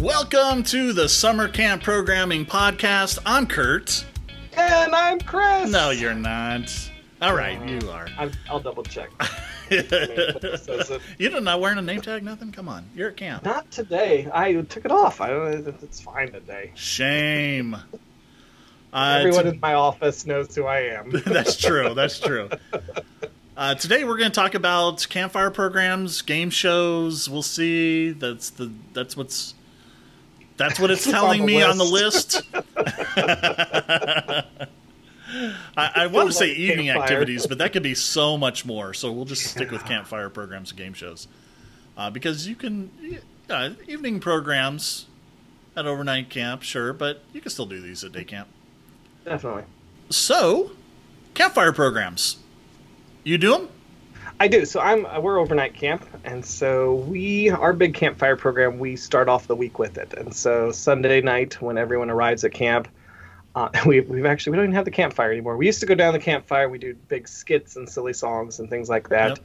Welcome to the Summer Camp Programming Podcast. I'm Kurt. And I'm Chris. No, you're not. All right, you are. i will double check. You're not wearing a name tag, nothing? Come on, you're at camp. Not today. I took it off. I It's fine today. Shame. Uh, Everyone in my office knows who I am. that's true. That's true. Uh, today we're going to talk about campfire programs, game shows. We'll see. That's the that's what's that's what it's telling on me list. on the list. I, I want to say evening campfire. activities, but that could be so much more. So we'll just stick with campfire programs and game shows, uh, because you can uh, evening programs at overnight camp, sure, but you can still do these at day camp. Definitely. So, campfire programs. You do them? I do. So I'm we're overnight camp, and so we our big campfire program. We start off the week with it, and so Sunday night when everyone arrives at camp, uh, we, we've actually we don't even have the campfire anymore. We used to go down the campfire. We do big skits and silly songs and things like that. Yep.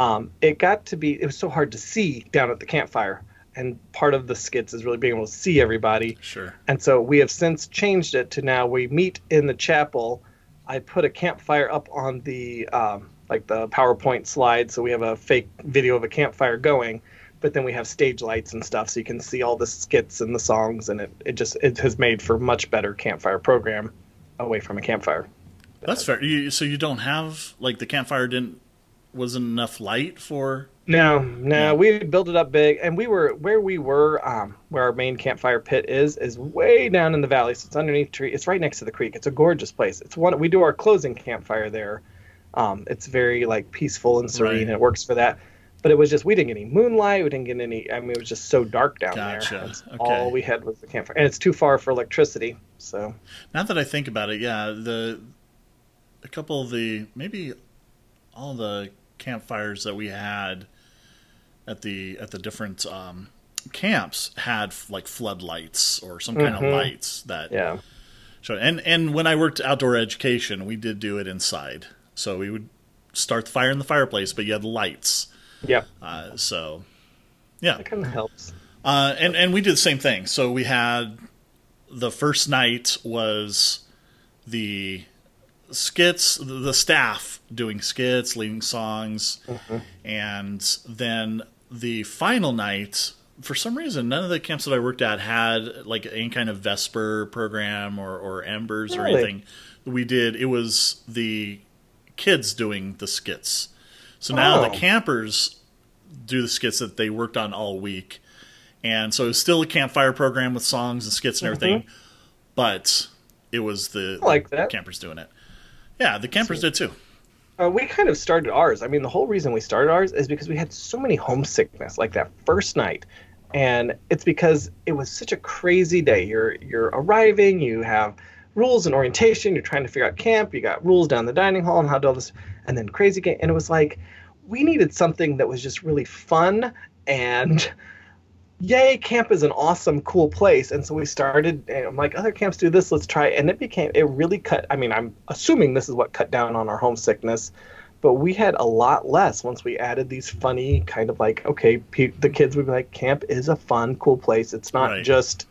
Um, it got to be it was so hard to see down at the campfire and part of the skits is really being able to see everybody. Sure. And so we have since changed it to now we meet in the chapel. I put a campfire up on the um, like the PowerPoint slide, so we have a fake video of a campfire going, but then we have stage lights and stuff, so you can see all the skits and the songs, and it, it just it has made for much better campfire program away from a campfire. That's fair. You, so you don't have like the campfire didn't wasn't enough light for no, no, we built it up big, and we were where we were, um, where our main campfire pit is, is way down in the valley. So it's underneath tree. It's right next to the creek. It's a gorgeous place. It's one we do our closing campfire there. Um, it's very like peaceful and serene, right. and it works for that. But it was just we didn't get any moonlight. We didn't get any. I mean, it was just so dark down gotcha. there. Okay. All we had was the campfire, and it's too far for electricity. So now that I think about it, yeah, the a couple of the maybe all the campfires that we had at the at the different um, camps had like floodlights or some kind mm-hmm. of lights that yeah. Showed. And and when I worked outdoor education, we did do it inside. So we would start the fire in the fireplace, but you had lights. Yeah. Uh, so yeah, that kind of helps. Uh, and and we did the same thing. So we had the first night was the skits, the staff doing skits, leading songs, mm-hmm. and then the final night. For some reason, none of the camps that I worked at had like any kind of Vesper program or, or Embers really? or anything. We did. It was the kids doing the skits. So now oh. the campers do the skits that they worked on all week. And so it was still a campfire program with songs and skits and everything, mm-hmm. but it was the, like that. campers doing it. Yeah, the campers did too. Uh, we kind of started ours. I mean, the whole reason we started ours is because we had so many homesickness like that first night, and it's because it was such a crazy day. You're you're arriving, you have rules and orientation, you're trying to figure out camp, you got rules down the dining hall and how to do all this, and then crazy game, and it was like we needed something that was just really fun and yay, camp is an awesome, cool place. And so we started, and I'm like, other camps do this, let's try. It. And it became, it really cut, I mean, I'm assuming this is what cut down on our homesickness, but we had a lot less once we added these funny kind of like, okay, pe- the kids would be like, camp is a fun, cool place. It's not right. just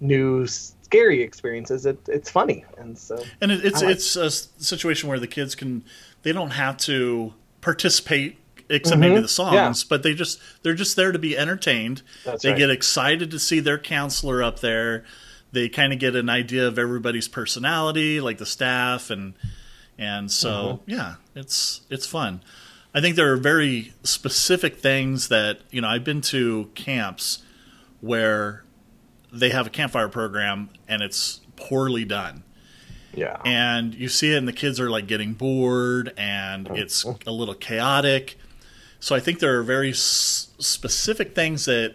new, scary experiences. It, it's funny. And so, and it, it's, like it's a situation where the kids can, they don't have to participate except mm-hmm. maybe the songs, yeah. but they just they're just there to be entertained. That's they right. get excited to see their counselor up there. They kind of get an idea of everybody's personality, like the staff, and and so mm-hmm. yeah, it's it's fun. I think there are very specific things that you know. I've been to camps where they have a campfire program and it's poorly done. Yeah. And you see it, and the kids are like getting bored, and it's mm-hmm. a little chaotic. So I think there are very s- specific things that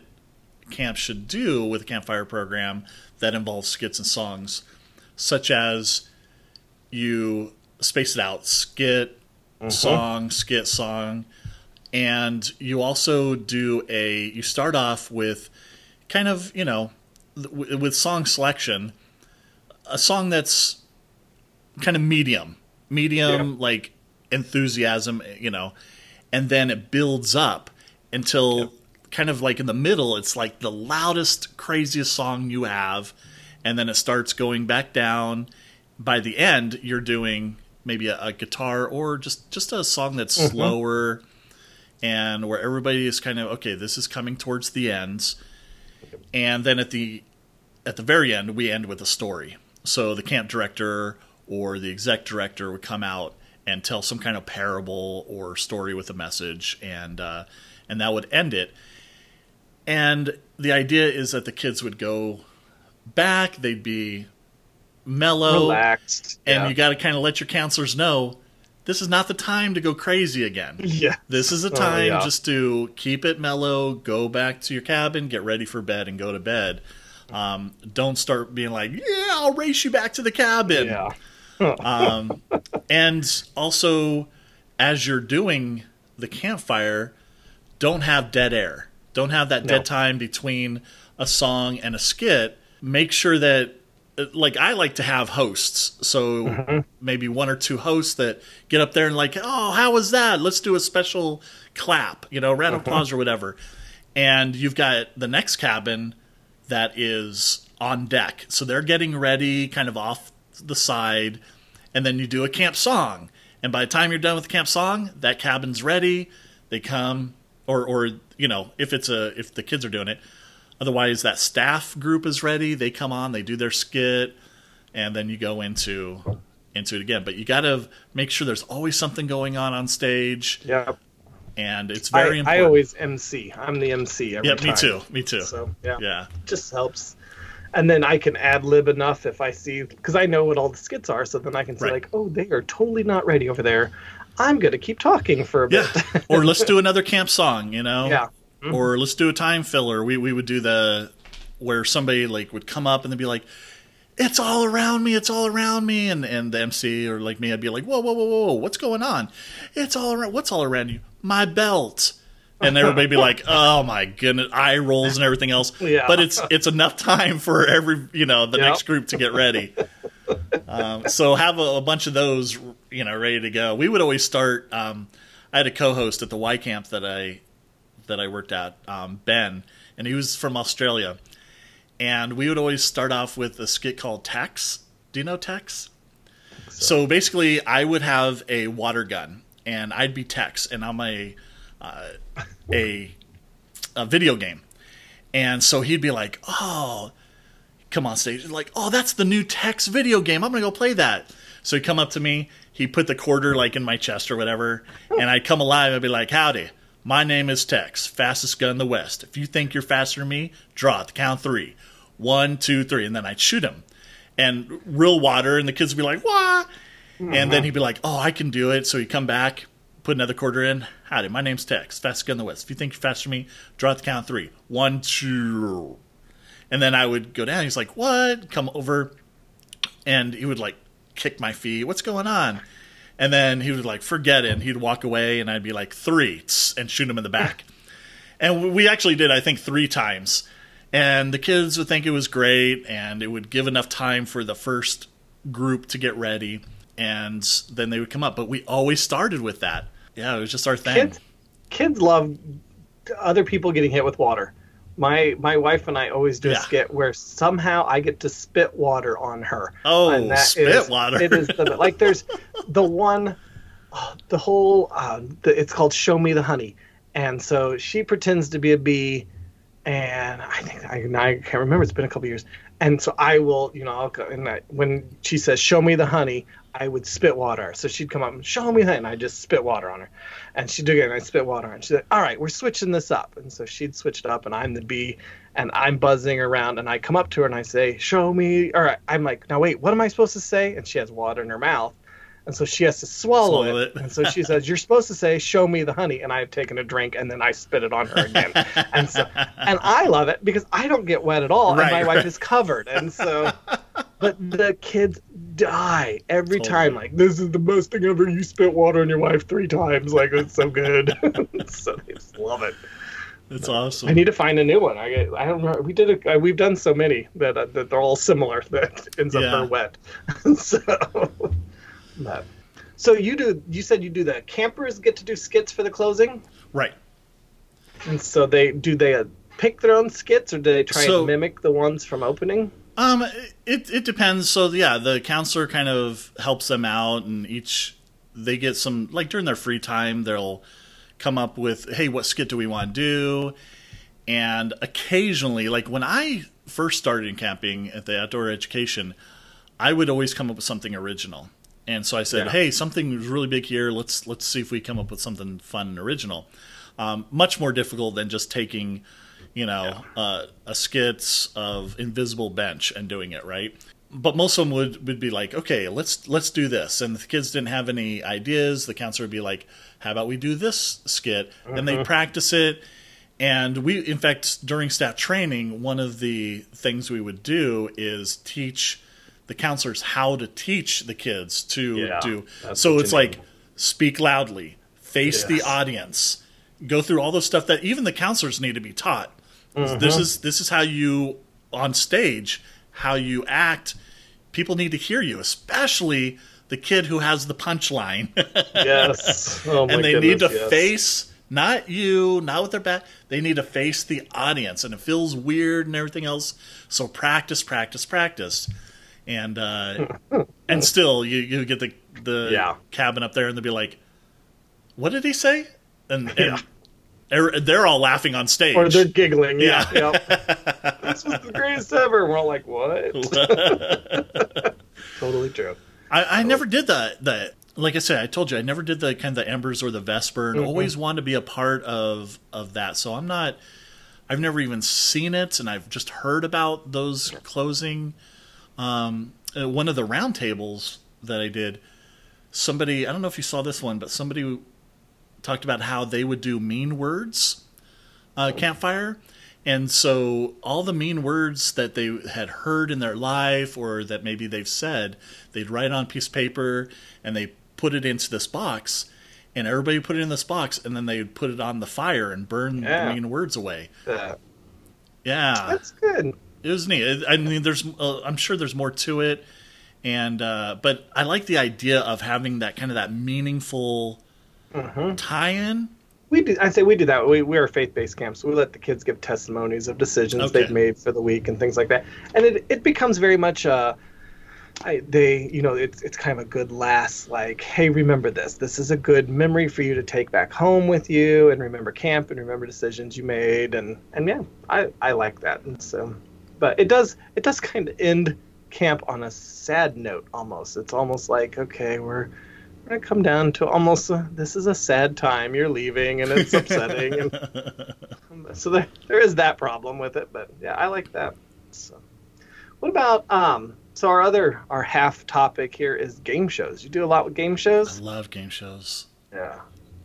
camps should do with a campfire program that involves skits and songs, such as you space it out skit, mm-hmm. song, skit, song. And you also do a, you start off with kind of, you know, with song selection, a song that's kind of medium, medium, yeah. like enthusiasm, you know, and then it builds up until yep. kind of like in the middle, it's like the loudest, craziest song you have, and then it starts going back down. By the end, you're doing maybe a, a guitar or just just a song that's Mm-hmm. slower, and where everybody is kind of okay. This is coming towards the ends, and then at the at the very end, we end with a story. So the camp director or the exec director would come out and tell some kind of parable or story with a message, and uh, and that would end it. And the idea is that the kids would go back; they'd be mellow, Relaxed. and yeah. you got to kind of let your counselors know this is not the time to go crazy again. yeah. This is a Oh, time yeah. just to keep it mellow, go back to your cabin, get ready for bed, and go to bed. Um, don't start being like, "Yeah, I'll race you back to the cabin." Yeah. Um, and also, as you're doing the campfire, don't have dead air. Don't have that No. dead time between a song and a skit. Make sure that, like, I like to have hosts. So Mm-hmm. maybe one or two hosts that get up there and, like, oh, how was that? Let's do a special clap, you know, round of Mm-hmm. applause or whatever. And you've got the next cabin that is on deck. So they're getting ready, kind of off the side, and then you do a camp song. And by the time you're done with the camp song, that cabin's ready. They come, or or you know, if it's a if the kids are doing it. Otherwise, that staff group is ready. They come on, they do their skit, and then you go into into it again. But you got to make sure there's always something going on on stage, Yeah. and it's very I, I always MC. I'm the MC every yeah, time. me too, me too. So yeah, yeah, just helps. And then I can ad lib enough if I see because I know what all the skits are. So then I can say Right. like, oh, they are totally not ready over there. I'm gonna keep talking for a yeah. bit. or let's do another camp song, you know. yeah. Or let's do a time filler. We we would do the where somebody like would come up and they'd be like, "It's all around me, it's all around me," and and the MC or like me, I'd be like, "Whoa, whoa, whoa, whoa, what's going on? It's all around. What's all around you? My belt." And everybody be like, "Oh my goodness!" Eye rolls and everything else. Yeah. But it's it's enough time for every you know the Yep. next group to get ready. um, so have a, a bunch of those you know ready to go. We would always start. Um, I had a co-host at the Y camp that I that I worked at, um, Ben, and he was from Australia. And we would always start off with a skit called Tex. Do you know Tex? So basically, I would have a water gun, and I'd be Tex, and I'm a uh, a a video game, and so he'd be like, "Oh, come on stage, like, oh, that's the new Tex video game. I'm gonna go play that." So he'd come up to me, he'd put the quarter like in my chest or whatever, and I'd come alive. I'd be like, "Howdy, my name is Tex, fastest gun in the West. If you think you're faster than me, draw at the count three, one, two, three, and then I'd shoot him, and real water, and the kids would be like, "Wah!" And then mm-hmm. he'd be like, "Oh, I can do it." So he'd come back, put another quarter in. Howdy, my name's Tex, fastest gun in the West. If you think you're faster than me, draw at the count three, one, two. And then I would go down. He's like, "What?" Come over, and he would like kick my feet. What's going on? And then he would like forget it. And he'd walk away, and I'd be like three, and shoot him in the back. and we actually did, I think, three times. And the kids would think it was great, and it would give enough time for the first group to get ready, and then they would come up. But we always started with that. Yeah, it was just our thing. Kids, kids love other people getting hit with water. My my wife and I always do Yeah. a skit where somehow I get to spit water on her. Oh, And that spit is- water. It is the, like there's the one, oh, the whole. Uh, the, it's called "Show Me the Honey," and so she pretends to be a bee, and I think I, I can't remember. It's been a couple years, and so I will, you know, I'll go and I, when she says "Show me the honey," I would spit water. So she'd come up and show me honey, and I just spit water on her, and she'd do it, and I spit water, on her. and she's like, "All right, we're switching this up," and so she'd switch it up, and I'm the bee, and I'm buzzing around, and I come up to her and I say, "Show me," or I'm like, "Now wait, what am I supposed to say?" And she has water in her mouth. And so she has to swallow, Swallow it. it. And so she says, You're supposed to say, Show me the honey. And I've taken a drink and then I spit it on her again. and so and I love it because I don't get wet at all. Right, and my wife is covered. And so but the kids die every Totally. time. Like, this is the best thing ever. You spit water on your wife three times. Like it's so good. so they just love it. It's awesome. I need to find a new one. I I don't know. We did a, uh, we've done so many that uh, that they're all similar that ends up her wet. so, but, so you do. You said you do the campers get to do skits for the closing. Right. And so they do they uh, pick their own skits or do they try So- and mimic the ones from opening? Um, it it depends. So yeah, the counselor kind of helps them out, and each they get some like during their free time, they'll come up with, hey, what skit do we want to do? And occasionally, like when I first started in camping at the outdoor education, I would always come up with something original. And so I said, Yeah. "Hey, something was really big here. Let's let's see if we come up with something fun and original." Um, much more difficult than just taking, you know, uh, a skit of Invisible Bench and doing it right. But most of them would, would be like, "Okay, let's let's do this." And the kids didn't have any ideas, the counselor would be like, "How about we do this skit?" And they practice it. And we, in fact, during staff training, one of the things we would do is teach the counselors how to teach the kids to Yeah, do. So it's like speak loudly, face the audience, go through all the stuff that even the counselors need to be taught. This Mm-hmm. is this is how you on stage, how you act. People need to hear you, especially the kid who has the punchline. Yes. Oh my and they need to yes. face not you, not with their back. They need to face the audience, and it feels weird and everything else. So practice, practice, practice, and uh, and still you you get the the Yeah. cabin up there, and they'll be like, "What did he say?" And, and Yeah. They're, they're all laughing on stage. Or they're giggling. Yeah. Yeah. Yep. this was the greatest ever. We're all like, what? totally true. I, I never did that. That like I said, I told you I never did the kind of the embers or the vesper, and always wanted to be a part of of that. So I'm not. I've never even seen it, and I've just heard about those closing. Um, uh, one of the roundtables that I did, somebody I don't know if you saw this one, but somebody talked about how they would do mean words uh, campfire. And so all the mean words that they had heard in their life or that maybe they've said, they'd write on a piece of paper and they put it into this box. And everybody put it in this box and then they would put it on the fire and burn Yeah. the mean words away. Uh, Yeah, that's good. it was neat. I mean, there's, uh, I'm sure there's more to it, and uh, but I like the idea of having that kind of that meaningful Mm-hmm. tie-in. We do. I say we do that. We we are faith based camps. We let the kids give testimonies of decisions Okay. they've made for the week and things like that. And it it becomes very much uh, I, they you know it's it's kind of a good last like hey remember this this is a good memory for you to take back home with you and remember camp and remember decisions you made and and yeah I I like that and so but it does it does kind of end camp on a sad note almost it's almost like okay we're we're gonna come down to almost a, this is a sad time you're leaving and it's upsetting and so there, there is that problem with it but yeah i like that so what about um so our other our half topic here is game shows you do a lot with game shows. I love game shows. yeah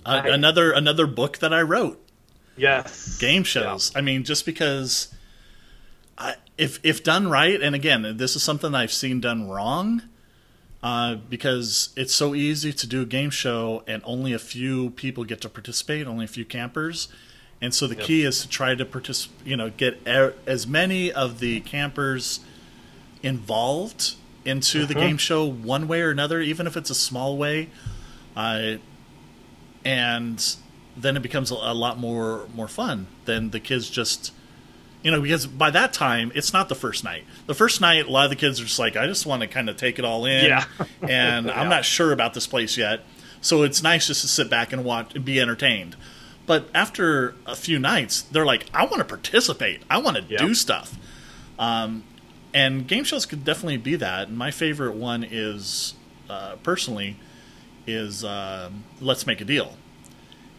Uh, I- another another book that I wrote. yes game shows. I mean, just because, I, if if done right, and again, this is something I've seen done wrong, uh, because it's so easy to do a game show and only a few people get to participate, only a few campers, and so the key is to try to participate. You know, get a, as many of the campers involved into the game show one way or another, even if it's a small way. Uh, and then it becomes a, a lot more more fun than the kids just you know because by that time it's not the first night. The first night a lot of the kids are just like i just want to kind of take it all in. Yeah. and i'm not sure about this place yet. So it's nice just to sit back and watch and be entertained. But after a few nights they're like i want to participate. I want to Yeah. do stuff. Um, and game shows could definitely be that. And my favorite one is uh, personally is um, let's make a deal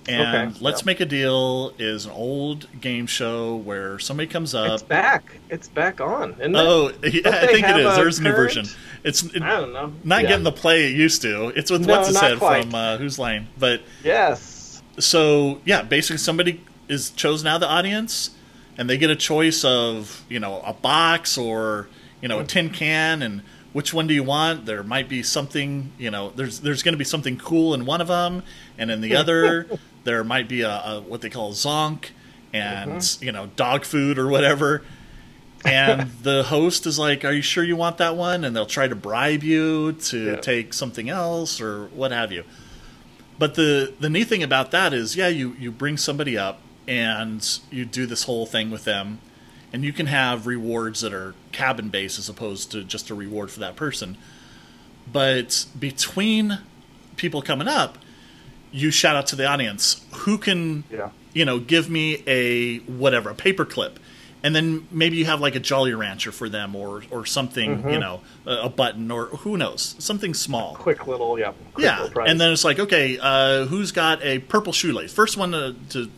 and Okay, let's yeah. make a deal is an old game show where somebody comes up. it's back it's back on isn't it? oh yeah, i think it have is a there's a new current- version it's it- i don't know not Yeah. getting the play it used to it's with No, what's it said quite. from uh, Whose Line but yes so yeah, basically somebody is chosen out of the audience, and they get a choice of you know a box or you know a tin can, and which one do you want? There might be something you know there's there's going to be something cool in one of them, and in the other there might be a, a what they call a zonk, and uh-huh. you know dog food or whatever. And the host is like, "Are you sure you want that one?" And they'll try to bribe you to Yeah. take something else or what have you. But the the neat thing about that is, yeah, you you bring somebody up and you do this whole thing with them, and you can have rewards that are cabin based as opposed to just a reward for that person. But between people coming up, you shout out to the audience who can, Yeah. you know, give me a whatever, a paper clip. And then maybe you have like a Jolly Rancher for them or, or something, Mm-hmm. you know, a, a button or who knows, something small. Quick little, yeah. Quick Yeah, little and then it's like, okay, uh, who's got a purple shoelace? First one to, to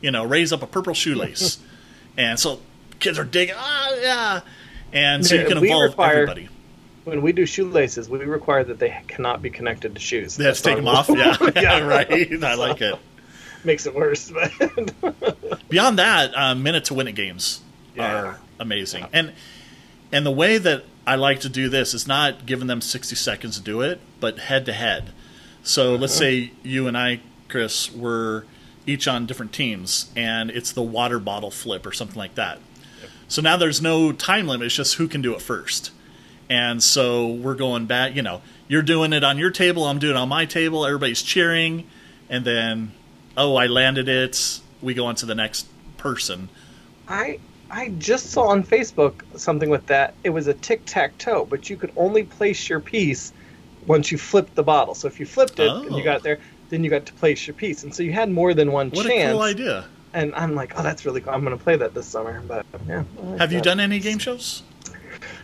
you know, raise up a purple shoelace, and so kids are digging. Ah, yeah, and so you can involve require- everybody. when we do shoelaces, we require that they cannot be connected to shoes. They have to take them off. Yeah, yeah, right. I like it. Makes it worse, but Beyond that, uh, minute to win it games Yeah. are amazing, and and the way that I like to do this is not giving them sixty seconds to do it, but head to head. So let's say you and I, Chris, were each on different teams, and it's the water bottle flip or something like that. So now there's no time limit; it's just who can do it first. And so we're going back. You know, you're doing it on your table, I'm doing it on my table. Everybody's cheering, and then, oh, I landed it. We go on to the next person. I I just saw on Facebook something with that. It was a tic tac toe, but you could only place your piece once you flipped the bottle. So if you flipped it and Oh. you got there, then you got to place your piece, and so you had more than one What chance. a cool idea! And I'm like, oh, that's really cool. I'm going to play that this summer. But yeah. Like Have you that. done any game shows?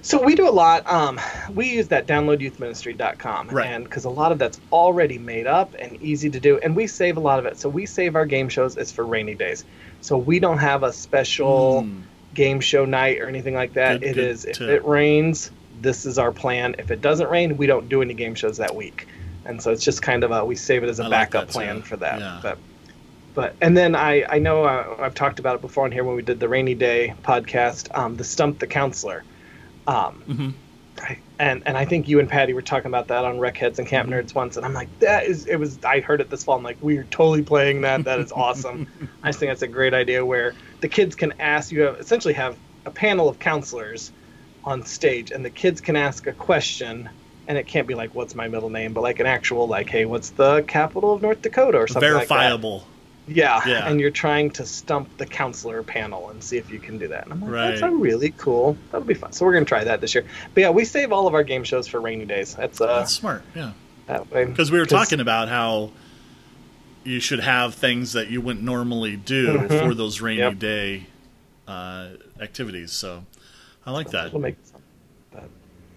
So we do a lot. Um, we use that downloadyouthministry.com, Right. and because a lot of that's already made up and easy to do, and we save a lot of it. So we save our game shows. It's for rainy days. So we don't have a special Mm. game show night or anything like that. Good- It good is if tip. it rains, this is our plan. If it doesn't rain, we don't do any game shows that week, and so it's just kind of a we save it as a I backup that, plan too. for that. Yeah. But but and then I I know uh, I've talked about it before on here when we did the rainy day podcast, um, the stump the counselor. Um, Mhm. I, and and I think you and Patty were talking about that on Rec Heads and Camp Mm-hmm. Nerds once, and I'm like, that is it was I heard it this fall. I'm like, we are totally playing that. That is awesome. I just think that's a great idea where the kids can ask you have essentially have a panel of counselors on stage, and the kids can ask a question. And it can't be like, "What's my middle name?" But like an actual, like, "Hey, what's the capital of North Dakota?" or something like that. Verifiable. Yeah, Yeah. and you're trying to stump the counselor panel and see if you can do that. And I'm like, that's a really cool. That'll be fun. So we're gonna try that this year. But yeah, we save all of our game shows for rainy days. That's uh That's smart. Yeah. that way. Because we were talking about how you should have things that you wouldn't normally do Mhm. for those rainy Yep. day uh, activities. So I like that. Make.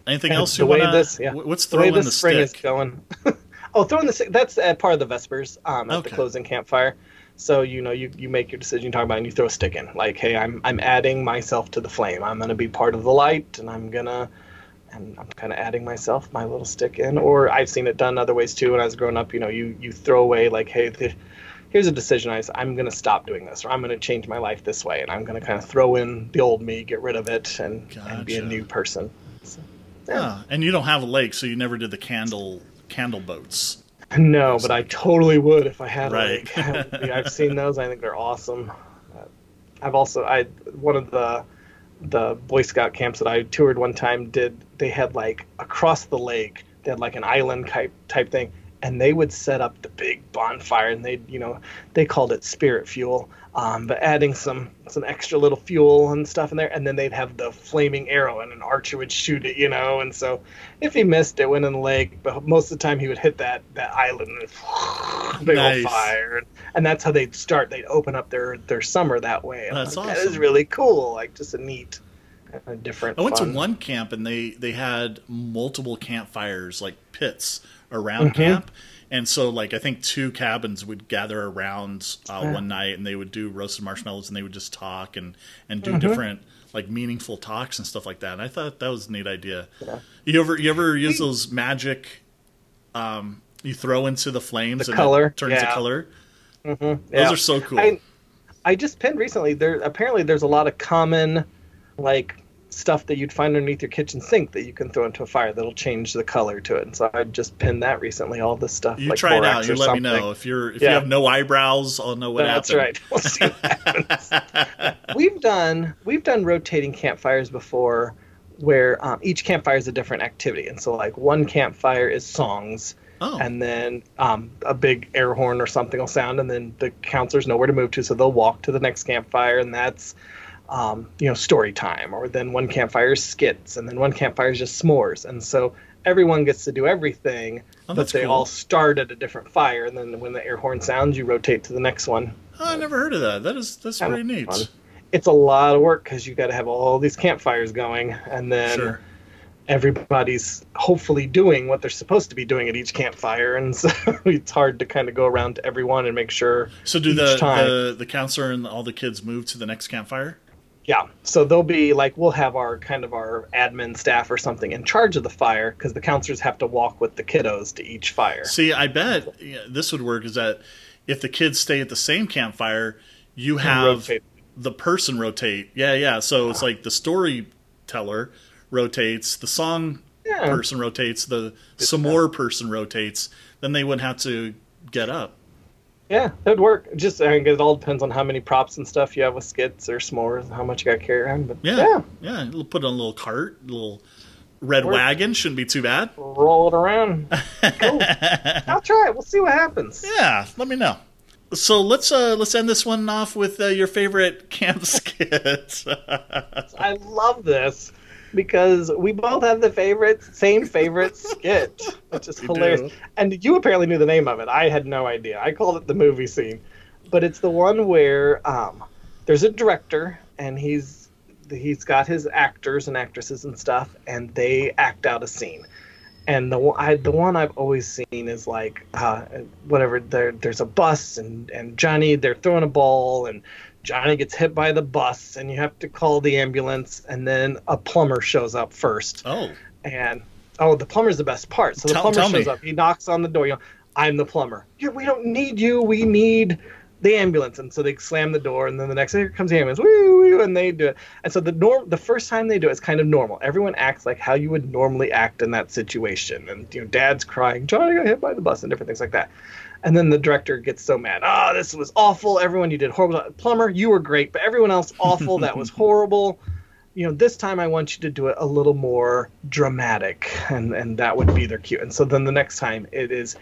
Anything And else you want to? yeah. What's The way throwing this the spring stick? is going. oh, throwing the that's uh, part of the Vespers um, at Okay. the closing campfire. So you know you, you make your decision you talk about it, and you throw a stick in like hey I'm I'm adding myself to the flame I'm gonna be part of the light and I'm gonna and I'm kind of adding myself my little stick in or I've seen it done other ways too when I was growing up you know you you throw away like hey th- here's a decision I I'm gonna stop doing this or I'm gonna change my life this way and I'm gonna kind of throw in the old me get rid of it and, and be a new person so, Yeah. And you don't have a lake, so you never did the candle candle boats. No, but I totally would if I had Right. I've seen those. I think they're awesome. I've also I one of the the Boy Scout camps that I toured one time did they had like across the lake they had like an island type type thing and they would set up the big bonfire and they'd you know they called it spirit fuel um, but adding some some extra little fuel and stuff in there and then they'd have the flaming arrow and an archer would shoot it you know and so if he missed it went in the lake but most of the time he would hit that that island and big Nice. old fire and that's how they'd start they'd open up their their summer that way And That's like, that is really cool like just a neat a different I went fun. to one camp and they they had multiple campfires, like pits around Mhm. camp. And so, like, I think two cabins would gather around uh, Yeah. one night, and they would do roasted marshmallows, and they would just talk and and do Mhm. different like meaningful talks and stuff like that. And I thought that was a neat idea. Yeah. You ever you ever use those magic? Um, you throw into the flames The and color, it turns yeah. color. Mhm, Those are so cool. I, I just pinned recently. There apparently there's a lot of common, like stuff that you'd find underneath your kitchen sink that you can throw into a fire that'll change the color to it. And so I just pinned that recently. All this stuff. you like try it out. You let me something. know if you're if Yeah. you have no eyebrows. I'll know what That's right. We'll see what happens. we've done we've done rotating campfires before, where um, each campfire is a different activity, and so like one campfire is songs, Oh. and then um, a big air horn or something will sound, and then the counselors know where to move to, so they'll walk to the next campfire, and that's um, you know story time. Or then one campfire is skits, and then one campfire is just s'mores, and so everyone gets to do everything, Oh, but they cool. all start at a different fire, and then when the air horn sounds, you rotate to the next one. Oh, I never heard of that. That is that's pretty neat. fun. It's a lot of work because you got to have all these campfires going, and then Sure. everybody's hopefully doing what they're supposed to be doing at each campfire, and so it's hard to kind of go around to everyone and make sure. So do each the, the the counselor and all the kids move to the next campfire? Yeah, so they'll be like we'll have our kind of our admin staff or something in charge of the fire because the counselors have to walk with the kiddos to each fire. See, I bet yeah, this would work. Is that if the kids stay at the same campfire, you have the person rotate. Yeah, yeah. So it's like the storyteller rotates, the song Yeah. person rotates, the s'more person rotates. Then they wouldn't have to get up. Yeah, that'd work. Just I think it all depends on how many props and stuff you have with skits or s'mores, how much you got to carry around. But Yeah, yeah, yeah. We'll put on a little cart, a little red Work. wagon. Shouldn't be too bad. roll it around. Cool. I'll try it. We'll see what happens. Yeah, let me know. So let's uh let's end this one off with uh, your favorite camp skit. I love this because we both have the favorite, same favorite skit, which is We hilarious. do. And you apparently knew the name of it. I had no idea. I called it the movie scene, but it's the one where um, there's a director and he's he's got his actors and actresses and stuff, and they act out a scene. And the one, I, the one I've always seen is like uh, whatever. There, there's a bus and and Johnny they're throwing a ball and Johnny gets hit by the bus and you have to call the ambulance and then a plumber shows up first. Oh, and oh the plumber's the best part. So the Tell- plumber tell shows me. up. He knocks on the door you know i'm the plumber. Yeah, we don't need you. We need the ambulance. And so they slam the door and then the next here comes the ambulance. Woo, woo, and they do it. And so the norm the first time they do it, it's kind of normal. Everyone acts like how you would normally act in that situation. And you know dad's crying johnny got hit by the bus and different things like that and then the director gets so mad. Oh, this was awful. Everyone, you did horrible. Plumber, you were great, but everyone else awful. that was horrible. You know, this time I want you to do it a little more dramatic, and and that would be their cue. And so then the next time it is,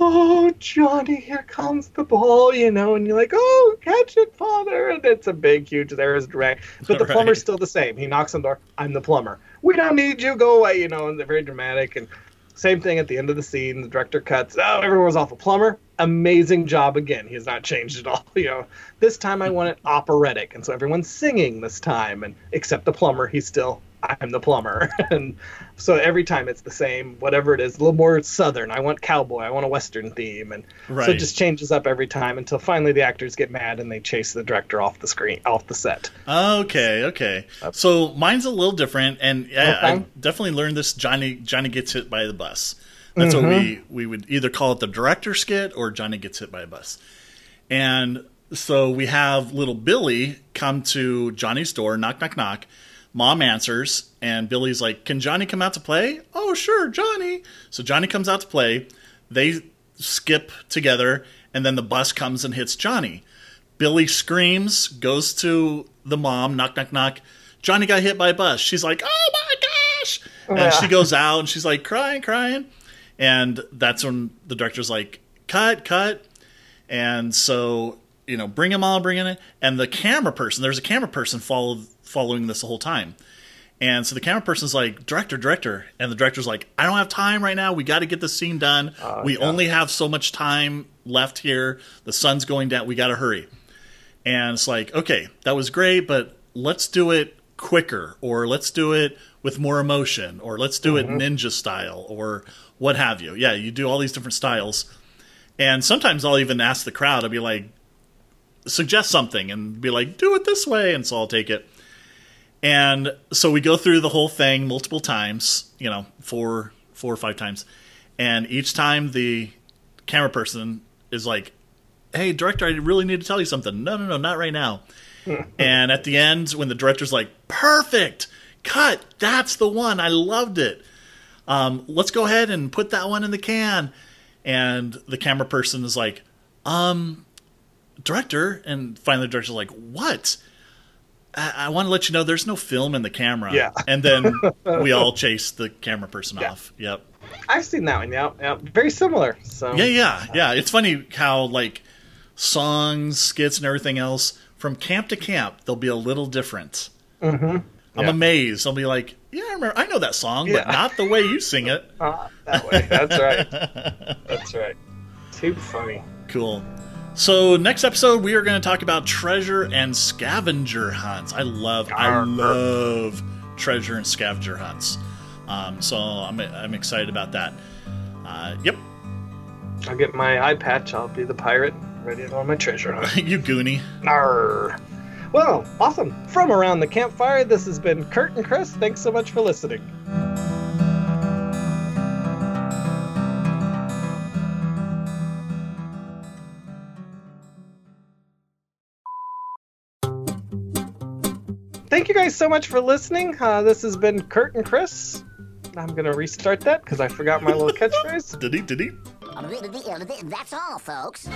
oh Johnny, here comes the ball. You know, and you're like, oh, catch it, father. And it's a big, huge. There is dramatic, but the Right. plumber's still the same. He knocks on the door. I'm the plumber. We don't need you. Go away. You know, and they're very dramatic and. Same thing at the end of the scene. The director cuts. Oh, everyone was awful. Plumber, amazing job again. He has not changed at all. You know, this time I want it operatic, and so everyone's singing this time, and except the plumber, he's still I'm the plumber, and so every time it's the same. Whatever it is, a little more southern. I want cowboy. I want a western theme, and so it just changes up every time until finally the actors get mad and they chase the director off the screen, off the set. okay, okay. So mine's a little different, and yeah, Okay. I definitely learned this. Johnny Johnny gets hit by the bus. That's what we mm-hmm. we would either call it the director skit or Johnny gets hit by a bus. And so we have little Billy come to Johnny's door, knock, knock, knock. Mom answers, and Billy's like, Can Johnny come out to play? Oh, sure, Johnny. So Johnny comes out to play. They skip together, and then the bus comes and hits Johnny. Billy screams, goes to the mom, knock, knock, knock. Johnny got hit by a bus. She's like, Oh my gosh. And she goes out and she's like crying, crying. And that's when the director's like, Cut, cut. And so, you know, bring them all, bring in it. And the camera person, there's a camera person follow, following this the whole time. And so the camera person's like, director, director. And the director's like, I don't have time right now. We got to get this scene done. Oh, we yeah. only have so much time left here. The sun's going down. We got to hurry. And it's like, okay, that was great, but let's do it quicker, or let's do it with more emotion, or let's do it mm-hmm. ninja style, or what have you. Yeah, you do all these different styles. And sometimes I'll even ask the crowd, I'll be like, suggest something, and be like, do it this way. And so I'll take it. And so we go through the whole thing multiple times, you know, four, four or five times. And each time the camera person is like, hey, director, I really need to tell you something. No, no, no, not right now. and at the end, when the director's like, perfect, cut, that's the one. I loved it. Um, let's go ahead and put that one in the can. And the camera person is like, um, director. And finally, the director's like, what? I, I want to let you know there's no film in the camera. Yeah. And then we all chase the camera person off. Yep. I've seen that one. Yeah, yeah, very similar. So Yeah, yeah, yeah. It's funny how like songs, skits, and everything else from camp to camp they'll be a little different. Mhm. I'm Yeah. amazed. I'll be like, yeah, I remember, I know that song, Yeah. but not the way you sing it. Ah, that way. That's right. That's right. Too funny. Cool. So next episode we are going to talk about treasure and scavenger hunts. I love, I love treasure and scavenger hunts. Um, so I'm I'm excited about that. Uh, yep, I'll get my eye patch. I'll be the pirate, ready to go on my treasure hunt. you goonie. Arr. Well, awesome. From around the campfire, this has been Kurt and Chris. Thanks so much for listening. Guys so much for listening. Uh, this has been Kurt and Chris. I'm going to restart that because I forgot my little catchphrase. Did he? Did he? That's all, folks.